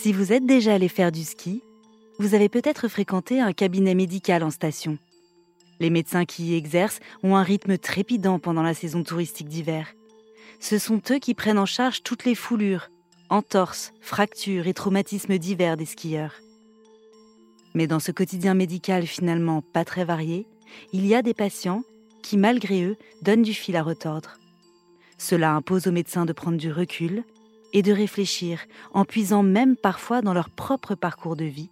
Si vous êtes déjà allé faire du ski, vous avez peut-être fréquenté un cabinet médical en station. Les médecins qui y exercent ont un rythme trépidant pendant la saison touristique d'hiver. Ce sont eux qui prennent en charge toutes les foulures, entorses, fractures et traumatismes d'hiver des skieurs. Mais dans ce quotidien médical finalement pas très varié, il y a des patients qui, malgré eux, donnent du fil à retordre. Cela impose aux médecins de prendre du recul et de réfléchir en puisant même parfois dans leur propre parcours de vie,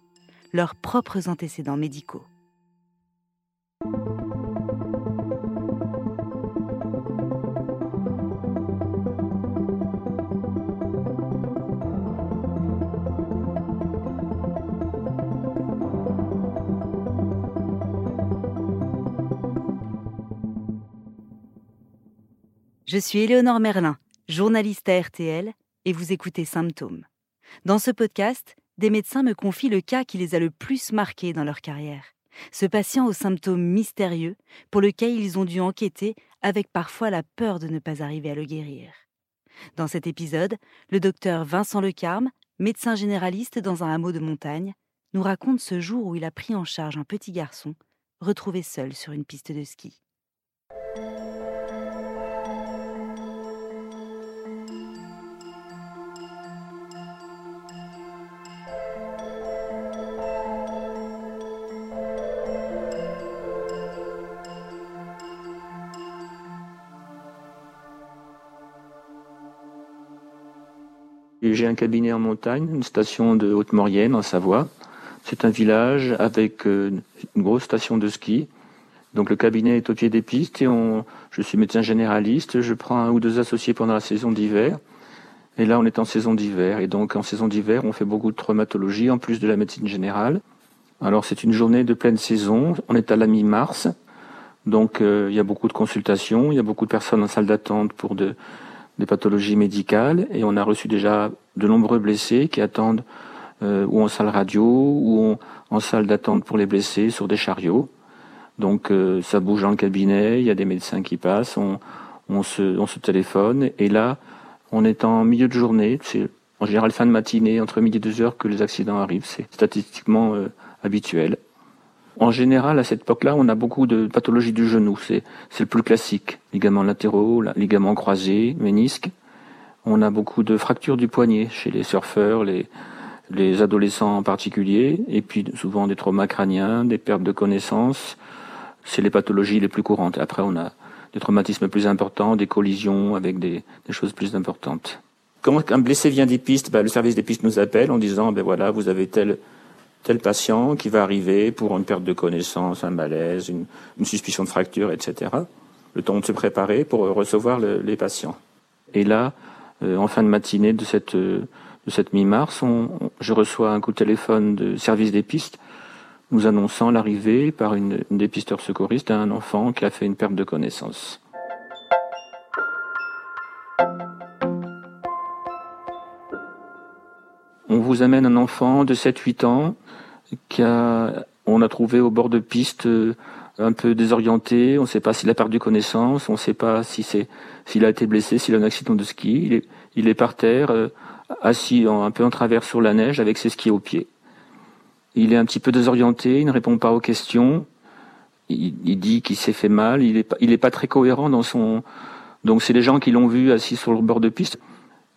leurs propres antécédents médicaux. Je suis Éléonore Merlin, journaliste à RTL, et vous écoutez Symptômes. Dans ce podcast, des médecins me confient le cas qui les a le plus marqués dans leur carrière. Ce patient aux symptômes mystérieux pour lequel ils ont dû enquêter avec parfois la peur de ne pas arriver à le guérir. Dans cet épisode, le docteur Vincent Lecarme, médecin généraliste dans un hameau de montagne, nous raconte ce jour où il a pris en charge un petit garçon retrouvé seul sur une piste de ski. J'ai un cabinet en montagne, une station de Haute-Maurienne en Savoie. C'est un village avec euh, une grosse station de ski. Donc le cabinet est au pied des pistes et on, je suis médecin généraliste. Je prends un ou deux associés pendant la saison d'hiver. Et là, on est en saison d'hiver. Et donc en saison d'hiver, on fait beaucoup de traumatologie en plus de la médecine générale. Alors c'est une journée de pleine saison. On est à la mi-mars. Donc euh, il y a beaucoup de consultations. Il y a beaucoup de personnes en salle d'attente pour de, des pathologies médicales et on a reçu déjà de nombreux blessés qui attendent euh, ou en salle radio ou en, salle d'attente pour les blessés sur des chariots. Donc euh, ça bouge dans le cabinet, il y a des médecins qui passent, on, se, on se téléphone et là on est en milieu de journée, c'est en général fin de matinée, entre midi et deux heures que les accidents arrivent, c'est statistiquement euh, habituel. En général, à cette époque-là, on a beaucoup de pathologies du genou. C'est, c'est le plus classique. Ligaments latéraux, ligaments croisés, ménisques. On a beaucoup de fractures du poignet chez les surfeurs, les, les adolescents en particulier. Et puis souvent des traumas crâniens, des pertes de connaissance. C'est les pathologies les plus courantes. Après, on a des traumatismes plus importants, des collisions avec des, des choses plus importantes. Quand un blessé vient des pistes, ben, le service des pistes nous appelle en disant, ben voilà, vous avez tel tel patient qui va arriver pour une perte de connaissance, un malaise, une, suspicion de fracture, etc. Le temps de se préparer pour recevoir les patients. Et là, en fin de matinée de cette, euh, de cette mi-mars, je reçois un coup de téléphone de service des pistes nous annonçant l'arrivée par une, dépisteur secouriste d'un enfant qui a fait une perte de connaissance. On vous amène un enfant de 7-8 ans qui a, on a trouvé au bord de piste euh, un peu désorienté. On ne sait pas s'il a perdu connaissance, on ne sait pas si c'est s'il a été blessé, s'il a un accident de ski. Il est, par terre, euh, assis un peu en travers sur la neige avec ses skis aux pieds. Il est un petit peu désorienté, il ne répond pas aux questions. Il, dit qu'il s'est fait mal. Il est pas, est pas très cohérent dans son. Donc c'est les gens qui l'ont vu assis sur le bord de piste.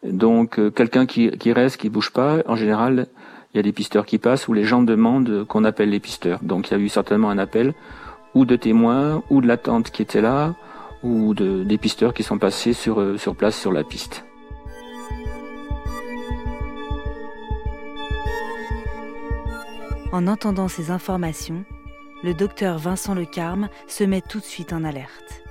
Donc euh, quelqu'un qui, reste, qui bouge pas, en général, il y a des pisteurs qui passent où les gens demandent qu'on appelle les pisteurs. Donc il y a eu certainement un appel ou de témoins ou de la tante qui était là ou de, des pisteurs qui sont passés sur, euh, sur place sur la piste. En entendant ces informations, le docteur Vincent Lecarme se met tout de suite en alerte.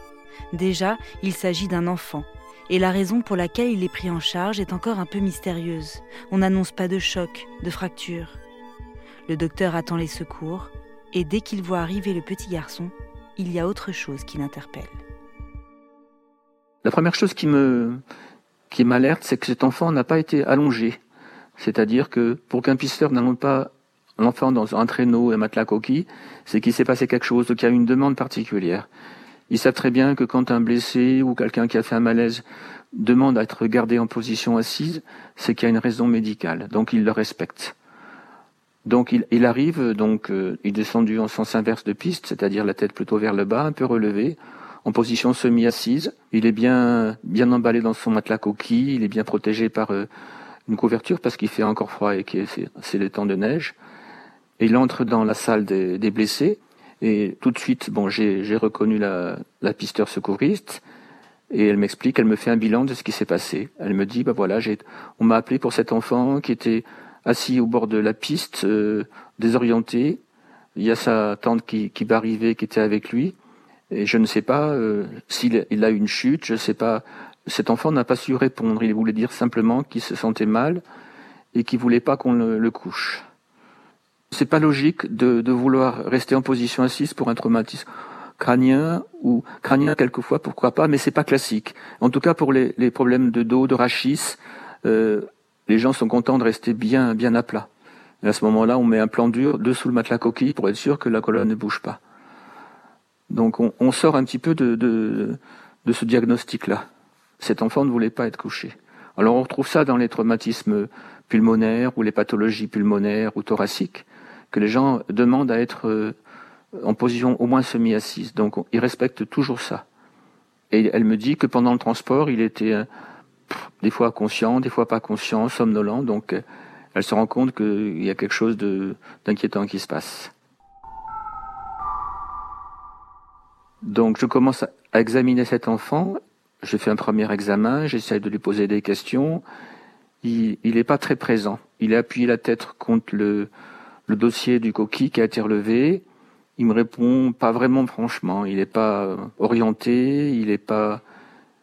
Déjà, il s'agit d'un enfant et la raison pour laquelle il est pris en charge est encore un peu mystérieuse. On n'annonce pas de choc, de fracture. Le docteur attend les secours, et dès qu'il voit arriver le petit garçon, il y a autre chose qui l'interpelle. La première chose qui m'alerte, c'est que cet enfant n'a pas été allongé. C'est-à-dire que pour qu'un pisteur n'allonge pas l'enfant dans un traîneau et matelas coquille, c'est qu'il s'est passé quelque chose, qu'il y a une demande particulière. Ils savent très bien que quand un blessé ou quelqu'un qui a fait un malaise demande à être gardé en position assise, c'est qu'il y a une raison médicale. Donc ils le respectent. Donc il, arrive, donc euh, il est descendu en sens inverse de piste, c'est-à-dire la tête plutôt vers le bas, un peu relevée, en position semi-assise. Il est bien bien emballé dans son matelas coquille, il est bien protégé par euh, une couverture parce qu'il fait encore froid et que c'est le temps de neige. Et il entre dans la salle des, des blessés et tout de suite, bon, j'ai reconnu la, la pisteur secouriste et elle m'explique, elle me fait un bilan de ce qui s'est passé. Elle me dit, bah voilà, j'ai, on m'a appelé pour cet enfant qui était assis au bord de la piste, euh, désorienté. Il y a sa tante qui, qui va arriver, qui était avec lui. Et je ne sais pas euh, s'il il a une chute, je ne sais pas. Cet enfant n'a pas su répondre. Il voulait dire simplement qu'il se sentait mal et qu'il voulait pas qu'on le, le, couche. C'est pas logique de, de, vouloir rester en position assise pour un traumatisme crânien ou crânien quelquefois, pourquoi pas, mais c'est pas classique. En tout cas pour les, les problèmes de dos, de rachis, euh, les gens sont contents de rester bien, bien à plat. Et à ce moment-là, on met un plan dur dessous le matelas coquille pour être sûr que la colonne ne bouge pas. Donc on, sort un petit peu de, de, de ce diagnostic-là. Cet enfant ne voulait pas être couché. Alors on retrouve ça dans les traumatismes pulmonaires ou les pathologies pulmonaires ou thoraciques, que les gens demandent à être euh, en position au moins semi-assise. Donc ils respectent toujours ça. Et elle me dit que pendant le transport, il était euh, des fois conscient, des fois pas conscient, somnolent. Donc, euh, elle se rend compte qu'il y a quelque chose d'inquiétant qui se passe. Donc, je commence à examiner cet enfant. Je fais un premier examen, j'essaie de lui poser des questions. Il n'est pas très présent. Il a appuyé la tête contre le, dossier du coquille qui a été relevé. Il me répond pas vraiment franchement. Il n'est pas orienté, il n'est pas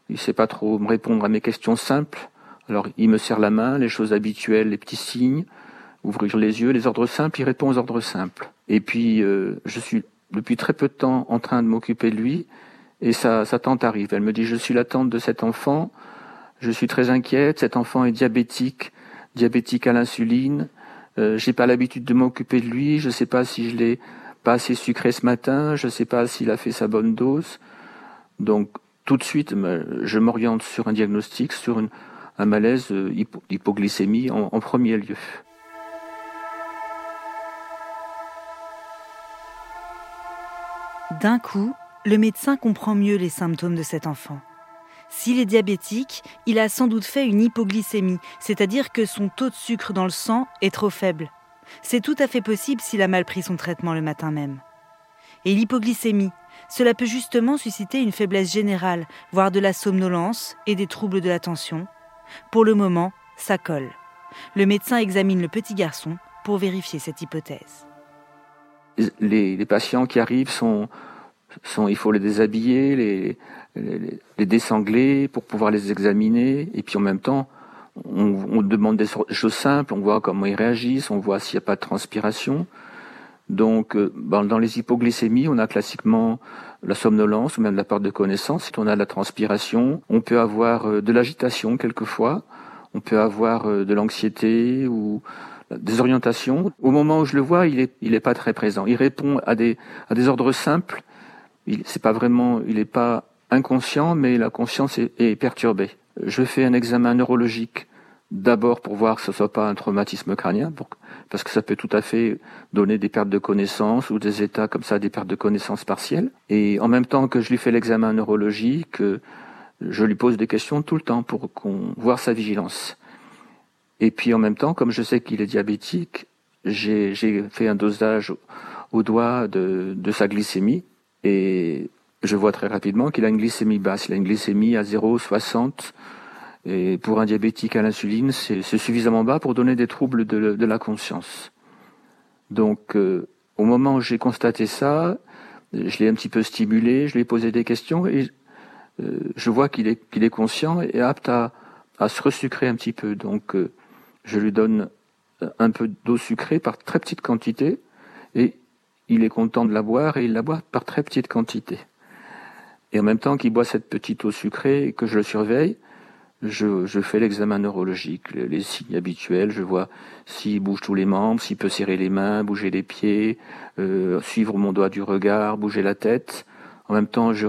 il sait pas trop me répondre à mes questions simples. Alors il me serre la main, les choses habituelles, les petits signes, ouvrir les yeux, les ordres simples, il répond aux ordres simples. Et puis euh, je suis depuis très peu de temps en train de m'occuper de lui, et sa, tante arrive. Elle me dit je suis la tante de cet enfant, je suis très inquiète, cet enfant est diabétique, diabétique à l'insuline, euh, j'ai pas l'habitude de m'occuper de lui, je sais pas si je l'ai pas assez sucré ce matin, je sais pas s'il a fait sa bonne dose. Donc tout de suite, je m'oriente sur un diagnostic, sur un malaise euh, hypoglycémie en premier lieu. D'un coup, le médecin comprend mieux les symptômes de cet enfant. S'il est diabétique, il a sans doute fait une hypoglycémie, c'est-à-dire que son taux de sucre dans le sang est trop faible. C'est tout à fait possible s'il a mal pris son traitement le matin même. Et l'hypoglycémie, cela peut justement susciter une faiblesse générale, voire de la somnolence et des troubles de l'attention. Pour le moment, ça colle. Le médecin examine le petit garçon pour vérifier cette hypothèse. Les, patients qui arrivent sont, il faut les déshabiller, les, les, pour pouvoir les examiner, et puis en même temps, on, on demande des choses simples, on voit comment ils réagissent, on voit s'il n'y a pas de transpiration. Donc, euh, dans les hypoglycémies, on a classiquement la somnolence ou même la perte de connaissance. On a la transpiration. On peut avoir euh, de l'agitation quelquefois. On peut avoir euh, de l'anxiété ou des orientations. Au moment où je le vois, il est, il est pas très présent. Il répond à des, à des ordres simples. Il, c'est pas vraiment, il n'est pas inconscient, mais la conscience est, est perturbée. Je fais un examen neurologique d'abord pour voir que ce soit pas un traumatisme crânien, parce que ça peut tout à fait donner des pertes de connaissances ou des états comme ça, des pertes de connaissances partielles. Et en même temps que je lui fais l'examen neurologique, je lui pose des questions tout le temps pour voit sa vigilance. Et puis en même temps, comme je sais qu'il est diabétique, j'ai fait un dosage au doigt de sa glycémie et je vois très rapidement qu'il a une glycémie basse. Il a une glycémie à 0,60 et pour un diabétique à l'insuline, c'est suffisamment bas pour donner des troubles de, la conscience. Donc, euh, au moment où j'ai constaté ça, je l'ai un petit peu stimulé, je lui ai posé des questions et euh, je vois qu'il est, conscient et apte à, se resucrer un petit peu. Donc, euh, je lui donne un peu d'eau sucrée par très petite quantité et il est content de la boire et il la boit par très petite quantité. Et en même temps qu'il boit cette petite eau sucrée et que je le surveille, je, je fais l'examen neurologique, les, signes habituels, je vois s'il bouge tous les membres, s'il peut serrer les mains, bouger les pieds, euh, suivre mon doigt du regard, bouger la tête. En même temps, je,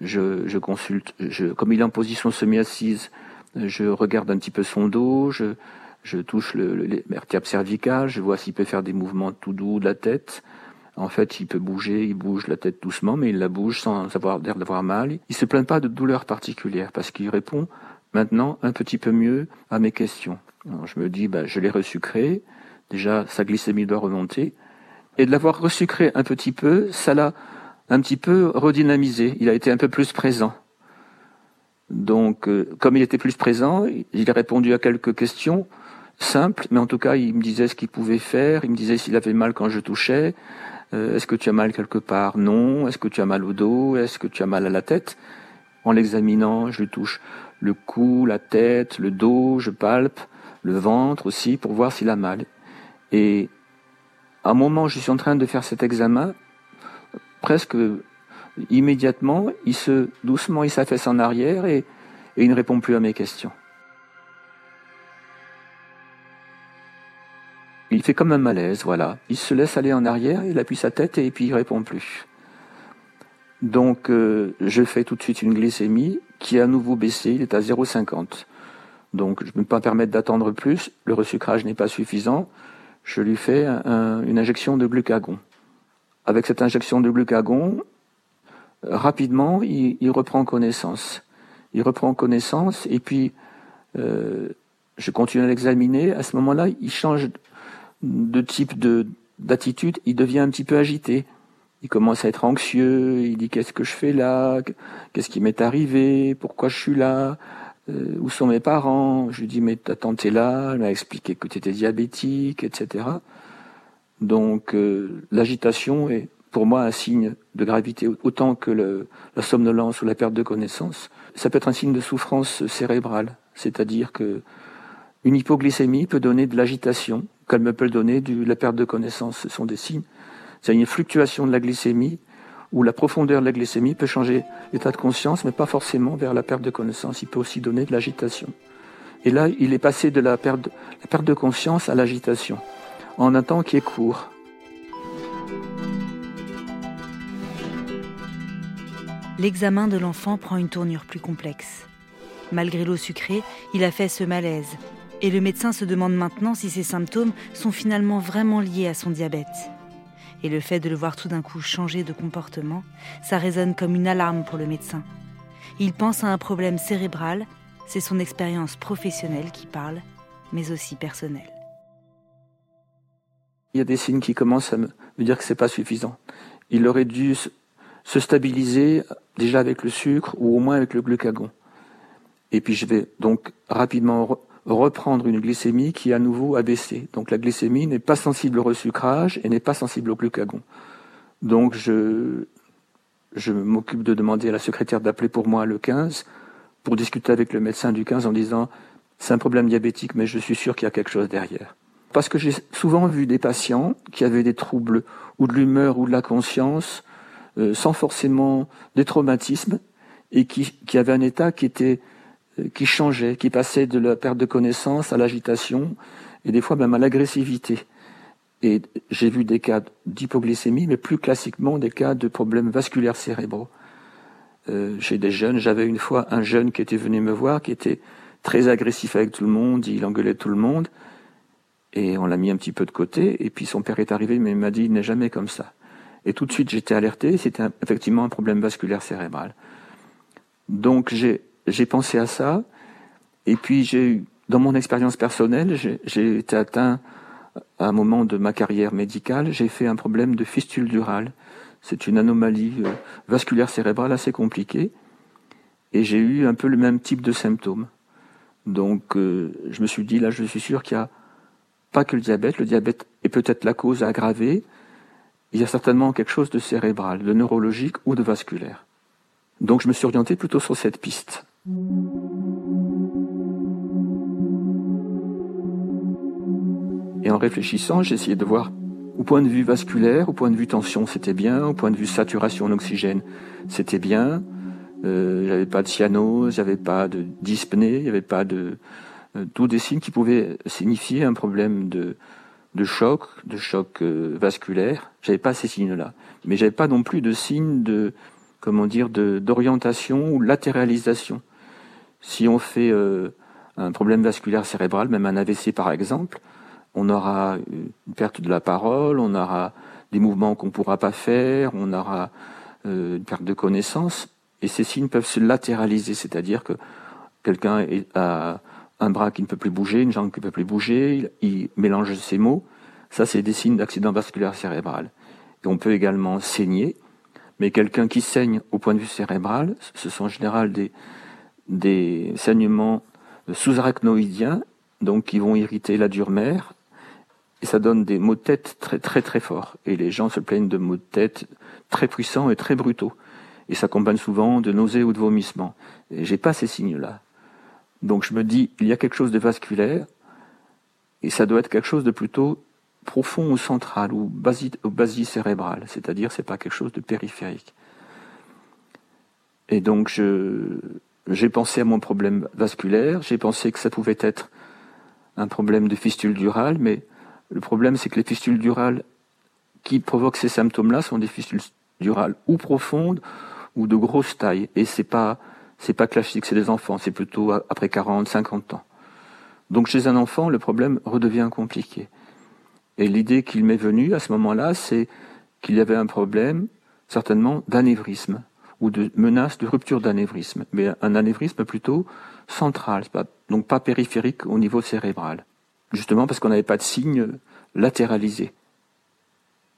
je, consulte, je, comme il est en position semi-assise, je regarde un petit peu son dos, je, je touche le, le, cervical, je vois s'il peut faire des mouvements tout doux de la tête. En fait, il peut bouger, il bouge la tête doucement, mais il la bouge sans avoir l'air d'avoir mal. Il se plaint pas de douleur particulière parce qu'il répond maintenant un petit peu mieux à mes questions. je me dis, bah, je l'ai resucré. Déjà, sa glycémie doit remonter. Et de l'avoir resucré un petit peu, ça l'a un petit peu redynamisé. Il a été un peu plus présent. Donc, euh, comme il était plus présent, il a répondu à quelques questions simples, mais en tout cas, il me disait ce qu'il pouvait faire. Il me disait s'il avait mal quand je touchais. Euh, est-ce que tu as mal quelque part? Non. Est-ce que tu as mal au dos? Est-ce que tu as mal à la tête? En l'examinant, je lui touche le cou, la tête, le dos, je palpe le ventre aussi pour voir s'il a mal. Et à un moment, je suis en train de faire cet examen, presque immédiatement, il se doucement, il s'affaisse en arrière et, et il ne répond plus à mes questions. Il fait comme un malaise, voilà. Il se laisse aller en arrière, il appuie sa tête et puis il répond plus. Donc euh, je fais tout de suite une glycémie qui a à nouveau baissé, il est à 0,50. Donc je ne peux pas me permettre d'attendre plus, le resucrage n'est pas suffisant, je lui fais une injection de glucagon. Avec cette injection de glucagon, rapidement, il, reprend connaissance. Il reprend connaissance et puis euh, je continue à l'examiner. À ce moment-là, il change de type de d'attitude, il devient un petit peu agité. Il commence à être anxieux, il dit qu'est-ce que je fais là, qu'est-ce qui m'est arrivé, pourquoi je suis là, euh, où sont mes parents? Je lui dis mais ta tante est là, elle m'a expliqué que tu étais diabétique, etc. Donc euh, l'agitation est pour moi un signe de gravité autant que la somnolence ou la perte de connaissance. Ça peut être un signe de souffrance cérébrale, c'est-à-dire que une hypoglycémie peut donner de l'agitation, comme peut donner de la perte de connaissance. Ce sont des signes. C'est une fluctuation de la glycémie où la profondeur de la glycémie peut changer l'état de conscience, mais pas forcément vers la perte de connaissance. Il peut aussi donner de l'agitation. Et là, il est passé de la perte, de conscience à l'agitation, en un temps qui est court. L'examen de l'enfant prend une tournure plus complexe. Malgré l'eau sucrée, il a fait ce malaise, et le médecin se demande maintenant si ces symptômes sont finalement vraiment liés à son diabète. Et le fait de le voir tout d'un coup changer de comportement, ça résonne comme une alarme pour le médecin. Il pense à un problème cérébral, c'est son expérience professionnelle qui parle, mais aussi personnelle. Il y a des signes qui commencent à me dire que c'est pas suffisant. Il aurait dû se stabiliser déjà avec le sucre ou au moins avec le glucagon. Et puis je vais donc rapidement reprendre une glycémie qui à nouveau a baissé. Donc la glycémie n'est pas sensible au resucrage et n'est pas sensible au glucagon. Donc je, je m'occupe de demander à la secrétaire d'appeler pour moi le 15 pour discuter avec le médecin du 15 en disant c'est un problème diabétique mais je suis sûr qu'il y a quelque chose derrière. Parce que j'ai souvent vu des patients qui avaient des troubles ou de l'humeur ou de la conscience euh, sans forcément des traumatismes et qui, qui avaient un état qui était qui changeait, qui passait de la perte de connaissance à l'agitation et des fois même à l'agressivité. Et j'ai vu des cas d'hypoglycémie, mais plus classiquement des cas de problèmes vasculaires cérébraux. Euh, chez des jeunes, j'avais une fois un jeune qui était venu me voir, qui était très agressif avec tout le monde, il engueulait tout le monde, et on l'a mis un petit peu de côté, et puis son père est arrivé, mais il m'a dit, il n'est jamais comme ça. Et tout de suite, j'étais alerté, c'était effectivement un problème vasculaire cérébral. Donc j'ai j'ai pensé à ça. Et puis, j'ai, dans mon expérience personnelle, j'ai été atteint à un moment de ma carrière médicale, j'ai fait un problème de fistule durale. C'est une anomalie euh, vasculaire cérébrale assez compliquée. Et j'ai eu un peu le même type de symptômes. Donc, euh, je me suis dit, là, je suis sûr qu'il n'y a pas que le diabète. Le diabète est peut-être la cause aggravée. Il y a certainement quelque chose de cérébral, de neurologique ou de vasculaire. Donc, je me suis orienté plutôt sur cette piste. Et en réfléchissant, essayé de voir au point de vue vasculaire, au point de vue tension, c'était bien, au point de vue saturation en oxygène, c'était bien. Euh, j'avais pas de cyanose, j'avais pas de dyspnée, il n'y avait pas de euh, tous des signes qui pouvaient signifier un problème de de choc, de choc euh, vasculaire. J'avais pas ces signes-là, mais j'avais pas non plus de signes de comment dire, d'orientation ou latéralisation. Si on fait euh, un problème vasculaire cérébral, même un AVC par exemple, on aura une perte de la parole, on aura des mouvements qu'on ne pourra pas faire, on aura euh, une perte de connaissance, et ces signes peuvent se latéraliser, c'est-à-dire que quelqu'un a un bras qui ne peut plus bouger, une jambe qui ne peut plus bouger, il, mélange ses mots. Ça, c'est des signes d'accident vasculaire cérébral. On peut également saigner, mais quelqu'un qui saigne au point de vue cérébral, ce sont en général des, des saignements sous-arachnoïdiens, donc qui vont irriter la dure mère, et ça donne des maux de tête très très très forts. Et les gens se plaignent de maux de tête très puissants et très brutaux. Et ça s'accompagne souvent de nausées ou de vomissements. Et j'ai pas ces signes-là. Donc je me dis, il y a quelque chose de vasculaire, et ça doit être quelque chose de plutôt profond ou central, ou basi, cérébral, c'est-à-dire c'est pas quelque chose de périphérique. Et donc je, j'ai pensé à mon problème vasculaire, j'ai pensé que ça pouvait être un problème de fistule durale, mais le problème c'est que les fistules durales qui provoquent ces symptômes-là sont des fistules durales ou profondes ou de grosse taille, et c'est pas c'est pas classique, c'est des enfants, c'est plutôt après 40, 50 ans. Donc chez un enfant, le problème redevient compliqué. Et l'idée qu'il m'est venue à ce moment-là, c'est qu'il y avait un problème, certainement, d'anévrisme, ou de menace de rupture d'anévrisme, mais un anévrisme plutôt central, donc pas périphérique au niveau cérébral. Justement parce qu'on n'avait pas de signe latéralisé.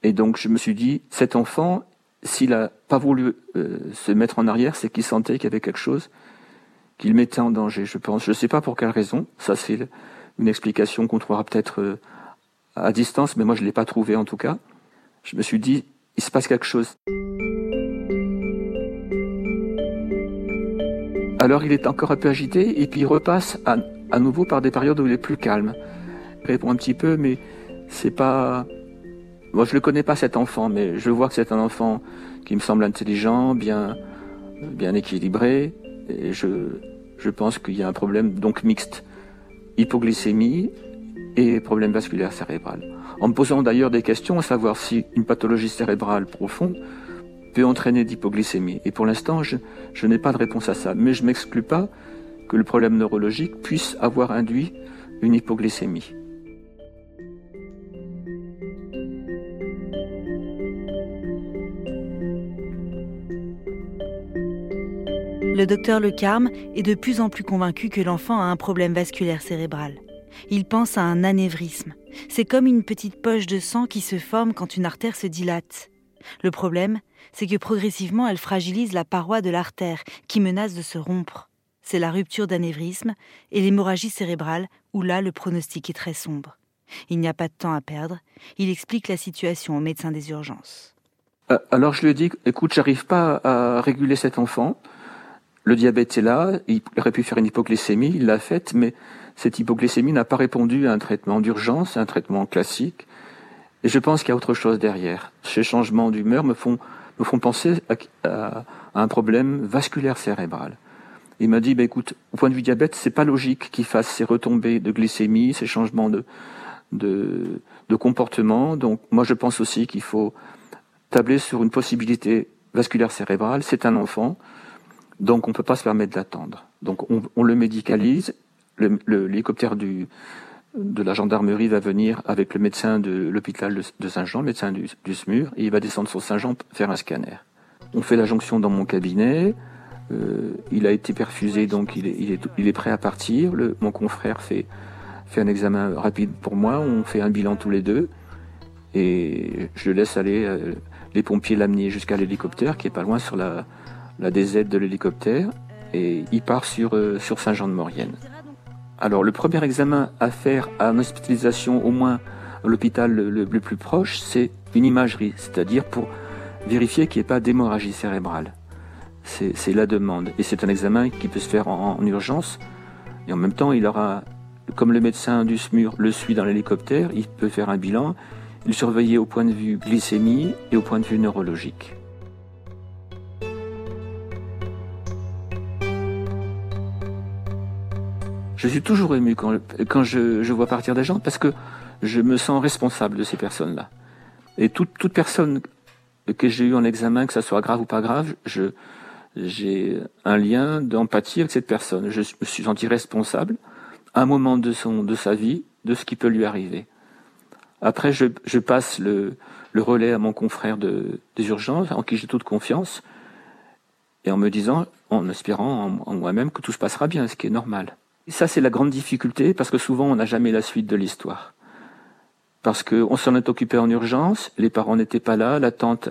Et donc je me suis dit, cet enfant, s'il n'a pas voulu euh, se mettre en arrière, c'est qu'il sentait qu'il y avait quelque chose qu'il mettait en danger, je pense. Je ne sais pas pour quelle raison. Ça, c'est une explication qu'on trouvera peut-être euh, à distance, mais moi, je ne l'ai pas trouvée en tout cas. Je me suis dit, il se passe quelque chose. Alors, il est encore un peu agité, et puis il repasse à, à nouveau par des périodes où il est plus calme. Il répond un petit peu, mais c'est pas moi, je ne le connais pas cet enfant, mais je vois que c'est un enfant qui me semble intelligent, bien, bien équilibré, et je, je pense qu'il y a un problème donc mixte, hypoglycémie et problème vasculaire cérébral. En me posant d'ailleurs des questions à savoir si une pathologie cérébrale profonde peut entraîner d'hypoglycémie. Et pour l'instant, je, je n'ai pas de réponse à ça. Mais je m'exclus pas que le problème neurologique puisse avoir induit une hypoglycémie. Le docteur Le Carme est de plus en plus convaincu que l'enfant a un problème vasculaire cérébral. Il pense à un anévrisme. C'est comme une petite poche de sang qui se forme quand une artère se dilate. Le problème, c'est que progressivement elle fragilise la paroi de l'artère qui menace de se rompre. C'est la rupture d'anévrisme et l'hémorragie cérébrale où là le pronostic est très sombre. Il n'y a pas de temps à perdre. Il explique la situation au médecin des urgences. Euh, alors je lui dit, écoute, j'arrive pas à réguler cet enfant. Le diabète est là, il aurait pu faire une hypoglycémie, il l'a faite, mais cette hypoglycémie n'a pas répondu à un traitement d'urgence, un traitement classique. Et je pense qu'il y a autre chose derrière. Ces changements d'humeur me font, me font penser à, un problème vasculaire cérébral. Il m'a dit, bah, écoute, au point de vue diabète, c'est pas logique qu'il fasse ces retombées de glycémie, ces changements de, de, comportement. Donc, moi, je pense aussi qu'il faut tabler sur une possibilité vasculaire cérébrale. C'est un enfant. Donc on ne peut pas se permettre d'attendre. Donc on, le médicalise. L'hélicoptère de la gendarmerie va venir avec le médecin de l'hôpital de, Saint-Jean, le médecin du, SMUR, et il va descendre sur Saint-Jean faire un scanner. On fait la jonction dans mon cabinet. Euh, il a été perfusé, donc il est, prêt à partir. mon confrère fait, fait un examen rapide pour moi. On fait un bilan tous les deux. Et je laisse aller euh, les pompiers l'amener jusqu'à l'hélicoptère qui est pas loin sur la, la DZ de l'hélicoptère et il part sur, euh, sur Saint-Jean-de-Maurienne. Alors le premier examen à faire à hospitalisation, au moins à l'hôpital le, plus proche, c'est une imagerie, c'est-à-dire pour vérifier qu'il n'y ait pas d'hémorragie cérébrale. C'est la demande. Et c'est un examen qui peut se faire en, en, urgence. Et en même temps, il aura, comme le médecin du SMUR le suit dans l'hélicoptère, il peut faire un bilan, il surveiller au point de vue glycémie et au point de vue neurologique. Je suis toujours ému quand, je, vois partir des gens parce que je me sens responsable de ces personnes-là. Et toute, personne que j'ai eu en examen, que ça soit grave ou pas grave, j'ai un lien d'empathie avec cette personne. Je me suis senti responsable à un moment de son, de sa vie, de ce qui peut lui arriver. Après, je, passe le, relais à mon confrère de, des urgences, en qui j'ai toute confiance, et en me disant, en espérant en moi-même que tout se passera bien, ce qui est normal. Ça, c'est la grande difficulté, parce que souvent, on n'a jamais la suite de l'histoire. Parce qu'on s'en est occupé en urgence, les parents n'étaient pas là, la tante,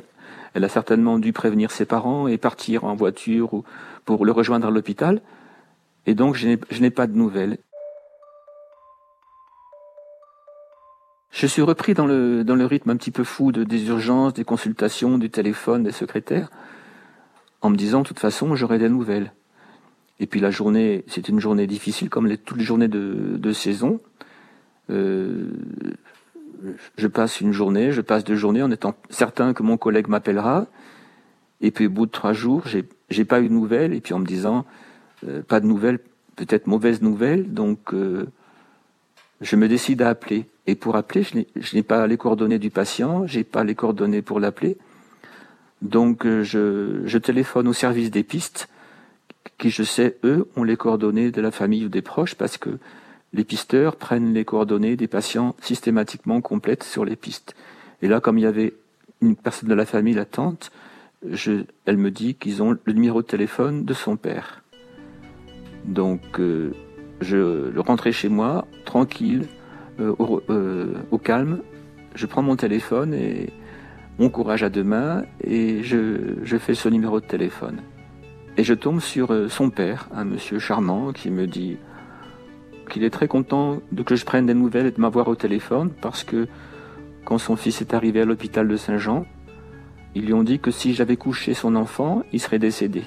elle a certainement dû prévenir ses parents et partir en voiture ou pour le rejoindre à l'hôpital. Et donc, je n'ai pas de nouvelles. Je suis repris dans le, dans le rythme un petit peu fou de, des urgences, des consultations, du téléphone, des secrétaires, en me disant, de toute façon, j'aurai des nouvelles. Et puis la journée, c'est une journée difficile, comme toutes les journées de, saison. Euh, je passe une journée, je passe deux journées en étant certain que mon collègue m'appellera. Et puis au bout de trois jours, j'ai, j'ai pas eu de nouvelles. Et puis en me disant, euh, pas de nouvelles, peut-être mauvaise nouvelle. Donc euh, je me décide à appeler. Et pour appeler, je n'ai, n'ai pas les coordonnées du patient, j'ai pas les coordonnées pour l'appeler. Donc je téléphone au service des pistes, qui je sais, eux, ont les coordonnées de la famille ou des proches, parce que les pisteurs prennent les coordonnées des patients systématiquement complètes sur les pistes. Et là, comme il y avait une personne de la famille, la tante, elle me dit qu'ils ont le numéro de téléphone de son père. Donc, euh, je le rentrais chez moi, tranquille, euh, au, euh, au, calme. Je prends mon téléphone et mon courage à deux mains et je, je fais ce numéro de téléphone. Et je tombe sur euh, son père, un monsieur charmant, qui me dit qu'il est très content de que je prenne des nouvelles et de m'avoir au téléphone parce que quand son fils est arrivé à l'hôpital de Saint-Jean, ils lui ont dit que si j'avais couché son enfant, il serait décédé.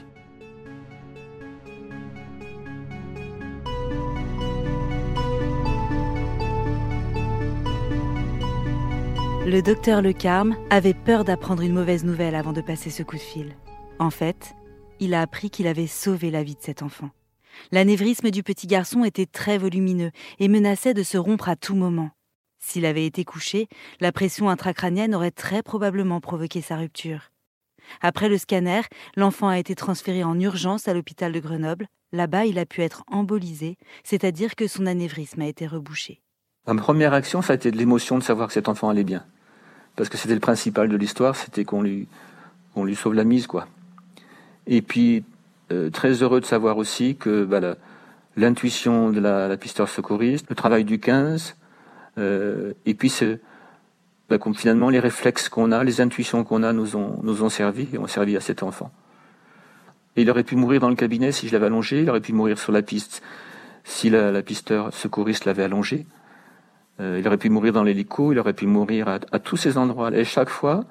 Le docteur Le Carme avait peur d'apprendre une mauvaise nouvelle avant de passer ce coup de fil. En fait, il a appris qu'il avait sauvé la vie de cet enfant. L'anévrisme du petit garçon était très volumineux et menaçait de se rompre à tout moment. S'il avait été couché, la pression intracrânienne aurait très probablement provoqué sa rupture. Après le scanner, l'enfant a été transféré en urgence à l'hôpital de Grenoble. Là-bas, il a pu être embolisé, c'est-à-dire que son anévrisme a été rebouché. Ma première action, ça a été de l'émotion de savoir que cet enfant allait bien. Parce que c'était le principal de l'histoire, c'était qu'on lui, on lui sauve la mise, quoi. Et puis, euh, très heureux de savoir aussi que bah, l'intuition de la, la pisteur secouriste, le travail du 15, euh, et puis bah, finalement les réflexes qu'on a, les intuitions qu'on a nous ont, nous ont servi et ont servi à cet enfant. Et il aurait pu mourir dans le cabinet si je l'avais allongé, il aurait pu mourir sur la piste si la, la pisteur secouriste l'avait allongé. Euh, il aurait pu mourir dans l'hélico, il aurait pu mourir à, à tous ces endroits. Et chaque fois,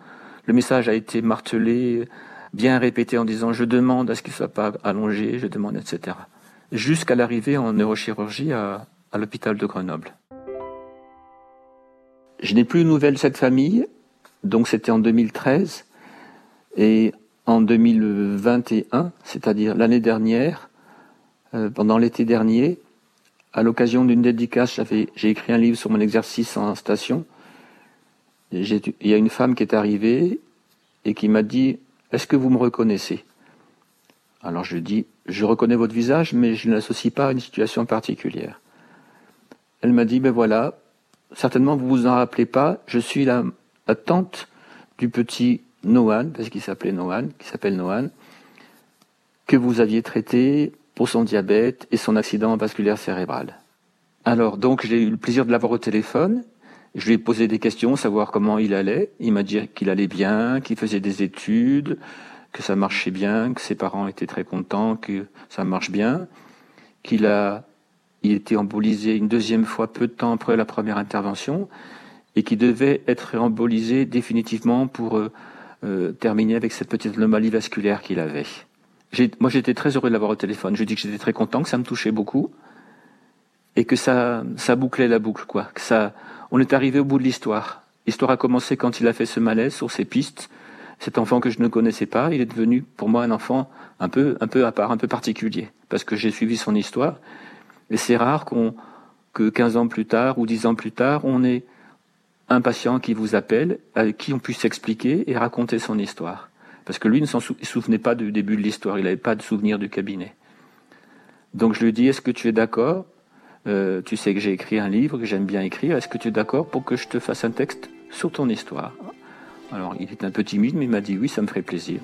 le message a été martelé, bien répété en disant je demande à ce qu'il ne soit pas allongé, je demande, etc. Jusqu'à l'arrivée en neurochirurgie à, à l'hôpital de Grenoble. Je n'ai plus de nouvelles de cette famille, donc c'était en 2013. Et en 2021, c'est-à-dire l'année dernière, euh, pendant l'été dernier, à l'occasion d'une dédicace, j'ai écrit un livre sur mon exercice en station. Il y a une femme qui est arrivée et qui m'a dit est-ce que vous me reconnaissez? Alors je dis, je reconnais votre visage, mais je ne l'associe pas à une situation particulière. Elle m'a dit, ben voilà, certainement vous vous en rappelez pas, je suis la, tante du petit Noan, parce qu'il s'appelait Noan, qui s'appelle Noan, que vous aviez traité pour son diabète et son accident vasculaire cérébral. Alors donc j'ai eu le plaisir de l'avoir au téléphone je lui ai posé des questions, savoir comment il allait. Il m'a dit qu'il allait bien, qu'il faisait des études, que ça marchait bien, que ses parents étaient très contents, que ça marche bien, qu'il a, il était embolisé une deuxième fois peu de temps après la première intervention et qu'il devait être embolisé définitivement pour euh, euh, terminer avec cette petite anomalie vasculaire qu'il avait. Moi, j'étais très heureux de l'avoir au téléphone. Je dis que j'étais très content, que ça me touchait beaucoup et que ça, ça bouclait la boucle, quoi. On est arrivé au bout de l'histoire. L'histoire a commencé quand il a fait ce malaise sur ses pistes. Cet enfant que je ne connaissais pas, il est devenu pour moi un enfant un peu, un peu à part, un peu particulier, parce que j'ai suivi son histoire. Et c'est rare qu'on, que 15 ans plus tard ou 10 ans plus tard, on ait un patient qui vous appelle, avec qui on puisse s'expliquer et raconter son histoire. Parce que lui ne s'en souvenait pas du début de l'histoire, il n'avait pas de souvenir du cabinet. Donc je lui dis, est-ce que tu es d'accord euh, Tu sais que j'ai écrit un livre, que j'aime bien écrire, est-ce que tu es d'accord pour que je te fasse un texte sur ton histoire? Alors il est un peu timide, mais il m'a dit oui, ça me ferait plaisir.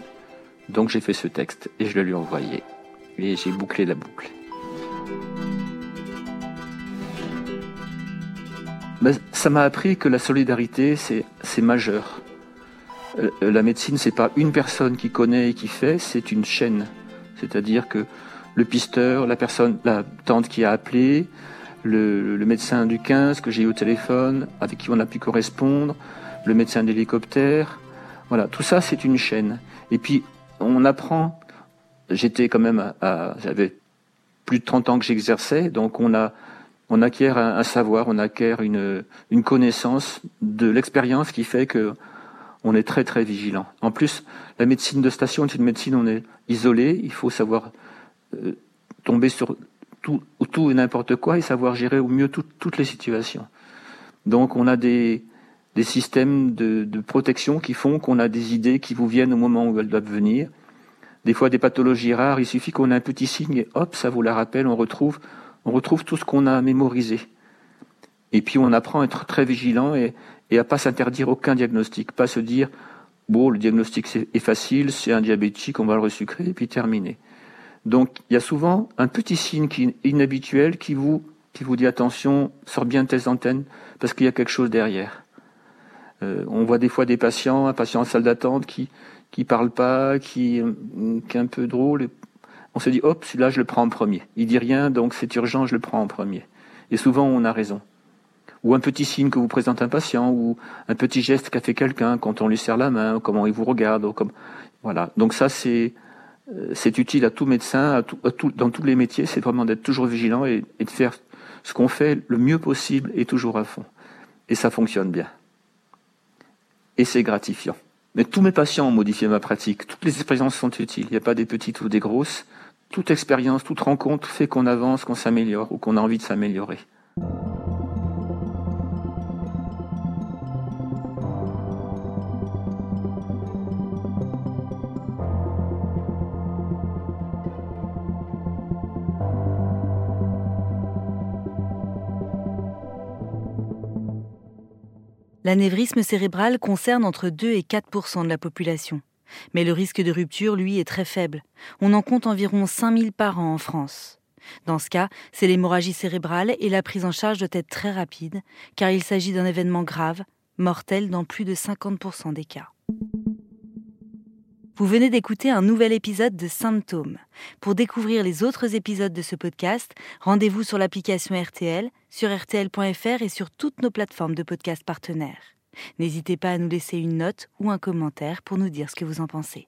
Donc j'ai fait ce texte et je le lui ai envoyé. Et j'ai bouclé la boucle. Ben, ça m'a appris que la solidarité, c'est majeur. Euh, la médecine, c'est pas une personne qui connaît et qui fait, c'est une chaîne. C'est-à-dire que le pisteur, la personne, la tante qui a appelé, le, médecin du 15 que j'ai eu au téléphone, avec qui on a pu correspondre, le médecin d'hélicoptère, voilà, tout ça c'est une chaîne. Et puis on apprend. J'étais quand même à, j'avais plus de 30 ans que j'exerçais, donc on a on acquiert un, savoir, on acquiert une, connaissance de l'expérience qui fait que on est très très vigilant. En plus, la médecine de station est une médecine, on est isolé, il faut savoir euh, tomber sur tout, et n'importe quoi et savoir gérer au mieux toutes les situations. Donc on a des, des systèmes de, de protection qui font qu'on a des idées qui vous viennent au moment où elles doivent venir. Des fois des pathologies rares, il suffit qu'on ait un petit signe et hop, ça vous la rappelle, on retrouve, on retrouve tout ce qu'on a mémorisé. Et puis on apprend à être très vigilant et, et à pas s'interdire aucun diagnostic, pas se dire bon le diagnostic est facile, c'est un diabétique, on va le resucrer et puis terminer. Donc il y a souvent un petit signe qui inhabituel qui vous, qui dit attention, sors bien de tes antennes parce qu'il y a quelque chose derrière. Euh, on voit des fois des patients, un patient en salle d'attente qui qui parle pas, qui, qui est un peu drôle. on se dit hop, celui-là je le prends en premier. Il dit rien, donc c'est urgent, je le prends en premier. Et souvent on a raison. Ou un petit signe que vous présente un patient, ou un petit geste qu'a fait quelqu'un quand on lui serre la main, ou comment il vous regarde, voilà. Donc ça c'est euh, c'est utile à tout médecin, à tout, dans tous les métiers, c'est vraiment d'être toujours vigilant et, de faire ce qu'on fait le mieux possible et toujours à fond. Et ça fonctionne bien. Et c'est gratifiant. Mais tous mes patients ont modifié ma pratique. Toutes les expériences sont utiles. Il n'y a pas des petites ou des grosses. Toute expérience, toute rencontre fait qu'on avance, qu'on s'améliore ou qu'on a envie de s'améliorer. L'anévrisme cérébral concerne entre 2 et 4% de la population. Mais le risque de rupture, lui, est très faible. On en compte environ 5000 par an en France. Dans ce cas, c'est l'hémorragie cérébrale et la prise en charge doit être très rapide, car il s'agit d'un événement grave, mortel dans plus de 50% des cas. Vous venez d'écouter un nouvel épisode de Symptômes. Pour découvrir les autres épisodes de ce podcast, rendez-vous sur l'application RTL, sur rtl.fr et sur toutes nos plateformes de podcast partenaires. N'hésitez pas à nous laisser une note ou un commentaire pour nous dire ce que vous en pensez.